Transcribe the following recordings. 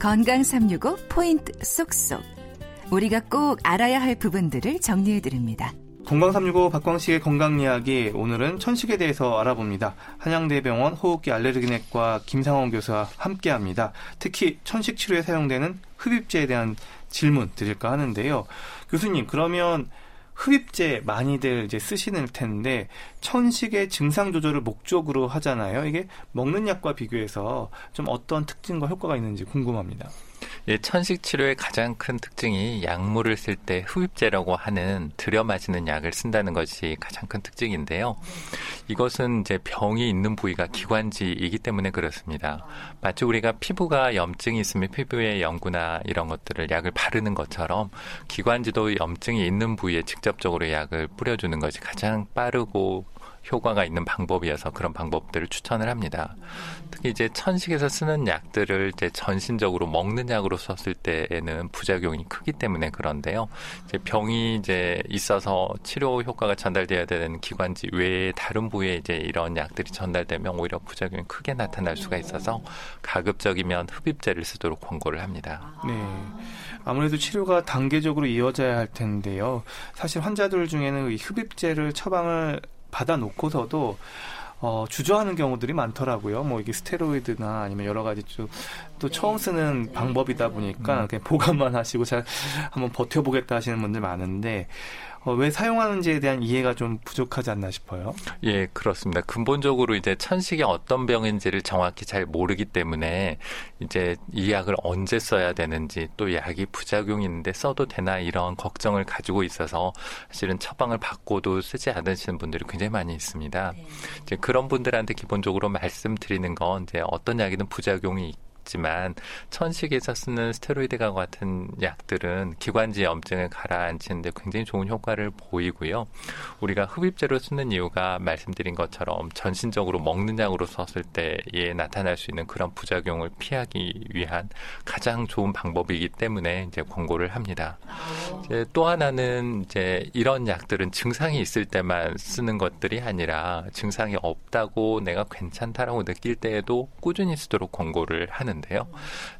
건강 365 포인트 쏙쏙. 우리가 꼭 알아야 할 부분들을 정리해 드립니다. 건강 365 박광식의 건강 이야기 오늘은 천식에 대해서 알아봅니다. 한양대병원 호흡기 알레르기내과 김상원 교수와 함께합니다. 특히 천식 치료에 사용되는 흡입제에 대한 질문 드릴까 하는데요. 교수님 그러면 흡입제 많이들 이제 쓰시는 텐데 천식의 증상 조절을 목적으로 하잖아요. 이게 먹는 약과 비교해서 좀 어떤 특징과 효과가 있는지 궁금합니다. 예, 천식 치료의 가장 큰 특징이 약물을 쓸 때 흡입제라고 하는 들여 마시는 약을 쓴다는 것이 가장 큰 특징인데요. 이것은 이제 병이 있는 부위가 기관지이기 때문에 그렇습니다. 마치 우리가 피부가 염증이 있으면 피부에 연구나 이런 것들을 약을 바르는 것처럼 기관지도 염증이 있는 부위에 직접적으로 약을 뿌려주는 것이 가장 빠르고 효과가 있는 방법이어서 그런 방법들을 추천을 합니다. 특히 이제 천식에서 쓰는 약들을 이제 전신적으로 먹는 약으로 썼을 때에는 부작용이 크기 때문에 그런데요. 이제 병이 이제 있어서 치료 효과가 전달돼야 되는 기관지 외에 다른 부위에 이제 이런 약들이 전달되면 오히려 부작용이 크게 나타날 수가 있어서 가급적이면 흡입제를 쓰도록 권고를 합니다. 네. 아무래도 치료가 단계적으로 이어져야 할 텐데요. 사실 환자들 중에는 이 흡입제를 처방을 받아놓고서도 어, 주저하는 경우들이 많더라고요. 뭐 이게 스테로이드나 아니면 여러 가지 또 처음 쓰는 방법이다 보니까 그냥 보관만 하시고 잘 한번 버텨보겠다 하시는 분들 많은데 어, 왜 사용하는지에 대한 이해가 좀 부족하지 않나 싶어요. 예, 그렇습니다. 근본적으로 이제 천식이 어떤 병인지를 정확히 잘 모르기 때문에 이제 이 약을 언제 써야 되는지 또 약이 부작용이 있는데 써도 되나 이런 걱정을 가지고 있어서 사실은 처방을 받고도 쓰지 않으시는 분들이 굉장히 많이 있습니다. 네. 이제 그런 분들한테 기본적으로 말씀드리는 건 이제 어떤 약이든 부작용이 있 지만 천식에서 쓰는 스테로이드과 같은 약들은 기관지 염증을 가라앉히는데 굉장히 좋은 효과를 보이고요. 우리가 흡입제로 쓰는 이유가 말씀드린 것처럼 전신적으로 먹는 약으로 썼을 때에 나타날 수 있는 그런 부작용을 피하기 위한 가장 좋은 방법이기 때문에 이제 권고를 합니다. 이제 또 하나는 이제 이런 약들은 증상이 있을 때만 쓰는 것들이 아니라 증상이 없다고 내가 괜찮다라고 느낄 때에도 꾸준히 쓰도록 권고를 하는 하는데요.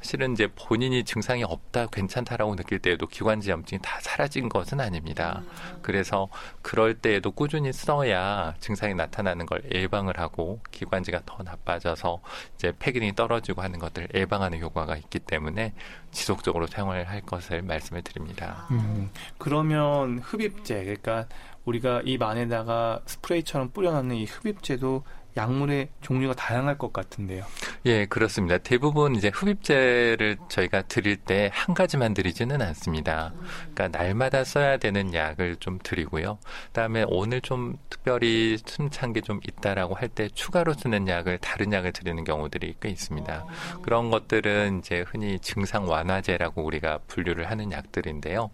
실은 이제 본인이 증상이 없다, 괜찮다라고 느낄 때에도 기관지 염증이 다 사라진 것은 아닙니다. 그래서 그럴 때에도 꾸준히 써야 증상이 나타나는 걸 예방을 하고 기관지가 더 나빠져서 이제 폐기능이 떨어지고 하는 것들을 예방하는 효과가 있기 때문에 지속적으로 사용을 할 것을 말씀을 드립니다. 음, 그러면 흡입제, 그러니까 우리가 입 안에다가 스프레이처럼 뿌려놓는 이 흡입제도 약물의 종류가 다양할 것 같은데요. 예, 그렇습니다. 대부분 이제 흡입제를 저희가 드릴 때 한 가지만 드리지는 않습니다. 그러니까 날마다 써야 되는 약을 좀 드리고요. 그다음에 오늘 좀 특별히 숨찬 게 좀 있다라고 할 때 추가로 쓰는 약을 다른 약을 드리는 경우들이 꽤 있습니다. 그런 것들은 이제 흔히 증상 완화제라고 우리가 분류를 하는 약들인데요.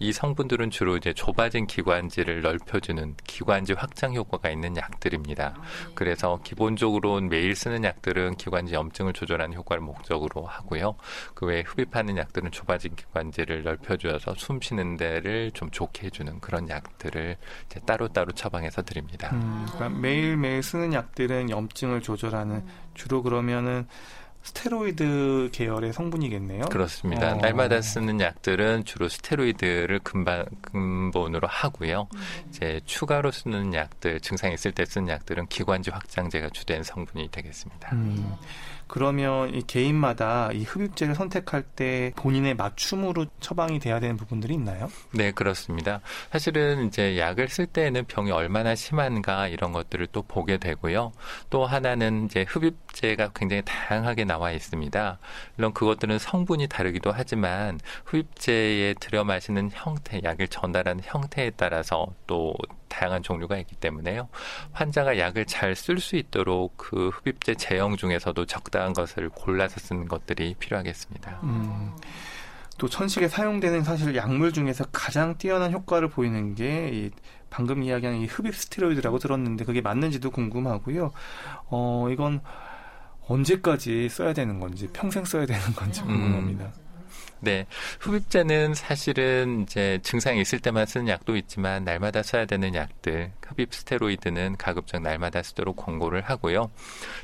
이 성분들은 주로 이제 좁아진 기관지를 넓혀주는 기관지 확장 효과가 있는 약들입니다. 그래서 그래서 기본적으로 매일 쓰는 약들은 기관지 염증을 조절하는 효과를 목적으로 하고요. 그 외에 흡입하는 약들은 좁아진 기관지를 넓혀주어서 숨 쉬는 데를 좀 좋게 해주는 그런 약들을 이제 따로따로 처방해서 드립니다. 음, 그러니까 매일매일 쓰는 약들은 염증을 조절하는 주로 그러면은 스테로이드 계열의 성분이겠네요. 그렇습니다. 어. 날마다 쓰는 약들은 주로 스테로이드를 근반, 근본으로 하고요. 음. 이제 추가로 쓰는 약들, 증상이 있을 때 쓰는 약들은 기관지 확장제가 주된 성분이 되겠습니다. 음. 그러면 이 개인마다 이 흡입제를 선택할 때 본인의 맞춤으로 처방이 돼야 되는 부분들이 있나요? 네, 그렇습니다. 사실은 이제 약을 쓸 때에는 병이 얼마나 심한가 이런 것들을 또 보게 되고요. 또 하나는 이제 흡입 제가 굉장히 다양하게 나와 있습니다. 물론 그것들은 성분이 다르기도 하지만 흡입제에 들여 마시는 형태, 약을 전달하는 형태에 따라서 또 다양한 종류가 있기 때문에요. 환자가 약을 잘 쓸 수 있도록 그 흡입제 제형 중에서도 적당한 것을 골라서 쓰는 것들이 필요하겠습니다. 음. 또 천식에 사용되는 사실 약물 중에서 가장 뛰어난 효과를 보이는 게 이 방금 이야기한 이 흡입 스테로이드라고 들었는데 그게 맞는지도 궁금하고요. 어 이건 언제까지 써야 되는 건지 평생 써야 되는 건지 궁금합니다. 음. 네. 흡입제는 사실은 이제 증상이 있을 때만 쓰는 약도 있지만 날마다 써야 되는 약들, 흡입 스테로이드는 가급적 날마다 쓰도록 권고를 하고요.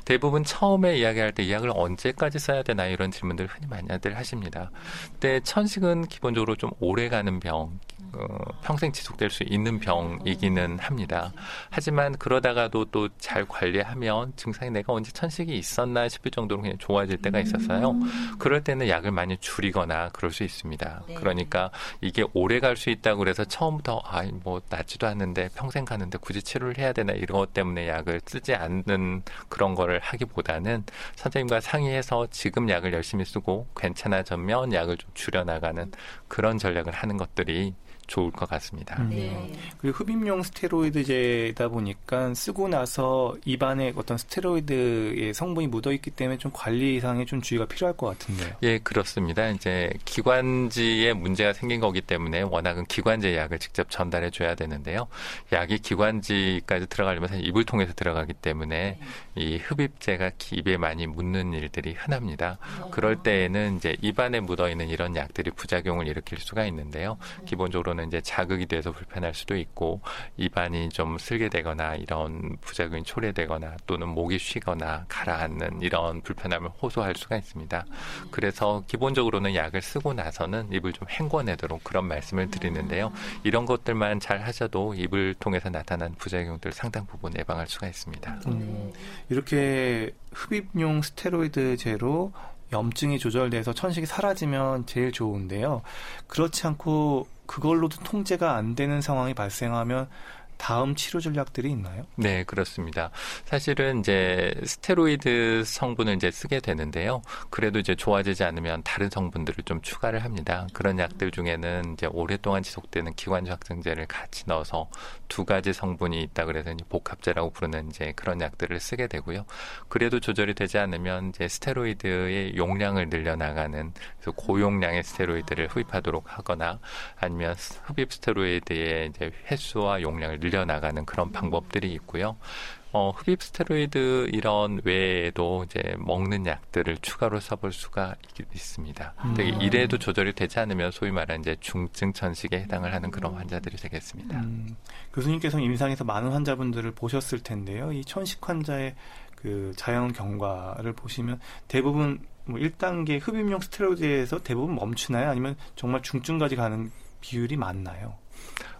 대부분 처음에 이야기할 때 이 약을 언제까지 써야 되나 이런 질문들 흔히 많이들 하십니다. 근데 천식은 기본적으로 좀 오래 가는 병, 어, 평생 지속될 수 있는 병이기는 합니다. 하지만 그러다가도 또 잘 관리하면 증상이 내가 언제 천식이 있었나 싶을 정도로 그냥 좋아질 때가 있었어요. 그럴 때는 약을 많이 줄이거나 그럴 수 있습니다. 네. 그러니까 이게 오래 갈 수 있다고 그래서 처음부터 아이 뭐 낫지도 않는데 평생 가는데 굳이 치료를 해야 되나 이런 것 때문에 약을 쓰지 않는 그런 거를 하기보다는 선생님과 상의해서 지금 약을 열심히 쓰고 괜찮아졌면 약을 좀 줄여나가는 그런 전략을 하는 것들이 좋을 것 같습니다. 음. 네. 그리고 흡입용 스테로이드제다 보니까 쓰고 나서 입안에 어떤 스테로이드의 성분이 묻어 있기 때문에 좀 관리상에 좀 주의가 필요할 것 같은데요. 예, 그렇습니다. 이제 기관지에 문제가 생긴 거기 때문에 워낙은 기관지 약을 직접 전달해 줘야 되는데요. 약이 기관지까지 들어가려면 사실 입을 통해서 들어가기 때문에 네. 이 흡입제가 입에 많이 묻는 일들이 흔합니다. 그럴 때에는 이제 입안에 묻어 있는 이런 약들이 부작용을 일으킬 수가 있는데요. 기본적으로 때로는 이제 자극이 돼서 불편할 수도 있고 입안이 좀 쓸게 되거나 이런 부작용이 초래되거나 또는 목이 쉬거나 가라앉는 이런 불편함을 호소할 수가 있습니다. 그래서 기본적으로는 약을 쓰고 나서는 입을 좀 헹궈내도록 그런 말씀을 드리는데요. 이런 것들만 잘 하셔도 입을 통해서 나타난 부작용들 상당 부분 예방할 수가 있습니다. 음, 이렇게 흡입용 스테로이드제로 염증이 조절돼서 천식이 사라지면 제일 좋은데요. 그렇지 않고 그걸로도 통제가 안 되는 상황이 발생하면 다음 치료 전략들이 있나요? 네, 그렇습니다. 사실은 이제 스테로이드 성분을 이제 쓰게 되는데요. 그래도 이제 좋아지지 않으면 다른 성분들을 좀 추가를 합니다. 그런 약들 중에는 이제 오랫동안 지속되는 기관지 확증제를 같이 넣어서 두 가지 성분이 있다 그래서 이제 복합제라고 부르는 이제 그런 약들을 쓰게 되고요. 그래도 조절이 되지 않으면 이제 스테로이드의 용량을 늘려나가는 고용량의 스테로이드를 흡입하도록 하거나 아니면 흡입 스테로이드의 이제 횟수와 용량을 늘려나가는 그런 방법들이 있고요. 어, 흡입 스테로이드 이런 외에도 이제 먹는 약들을 추가로 써볼 수가 있 습니다. 음. 이래도 조절이 되지 않으면 소위 말하는 이제 중증 천식에 해당을 하는 그런 환자들이 되겠습니다. 음. 교수님께서 임상에서 많은 환자분들을 보셨을 텐데요. 이 천식 환자의 그 자연 경과를 보시면 대부분 뭐 1단계 흡입용 스테로이드에서 대부분 멈추나요? 아니면 정말 중증까지 가는 비율이 많나요?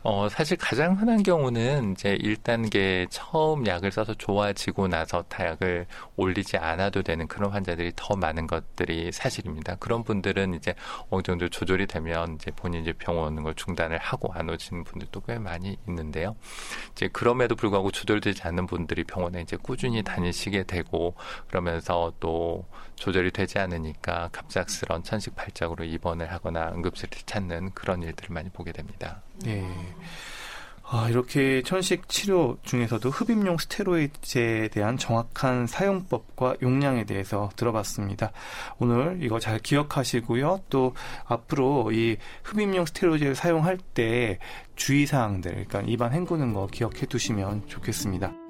어, 사실 가장 흔한 경우는 이제 1단계 처음 약을 써서 좋아지고 나서 타약을 올리지 않아도 되는 그런 환자들이 더 많은 것들이 사실입니다. 그런 분들은 이제 어느 정도 조절이 되면 이제 본인 이제 병원 오는 걸 중단을 하고 안 오시는 분들도 꽤 많이 있는데요. 이제 그럼에도 불구하고 조절되지 않는 분들이 병원에 이제 꾸준히 다니시게 되고 그러면서 또 조절이 되지 않으니까 갑작스런 천식 발작으로 입원을 하거나 응급실을 찾는 그런 일들을 많이 보게 됩니다. 네. 아, 이렇게 천식 치료 중에서도 흡입용 스테로이드제에 대한 정확한 사용법과 용량에 대해서 들어봤습니다. 오늘 이거 잘 기억하시고요. 또 앞으로 이 흡입용 스테로이드를 사용할 때 주의사항들, 그러니까 입안 헹구는 거 기억해 두시면 좋겠습니다.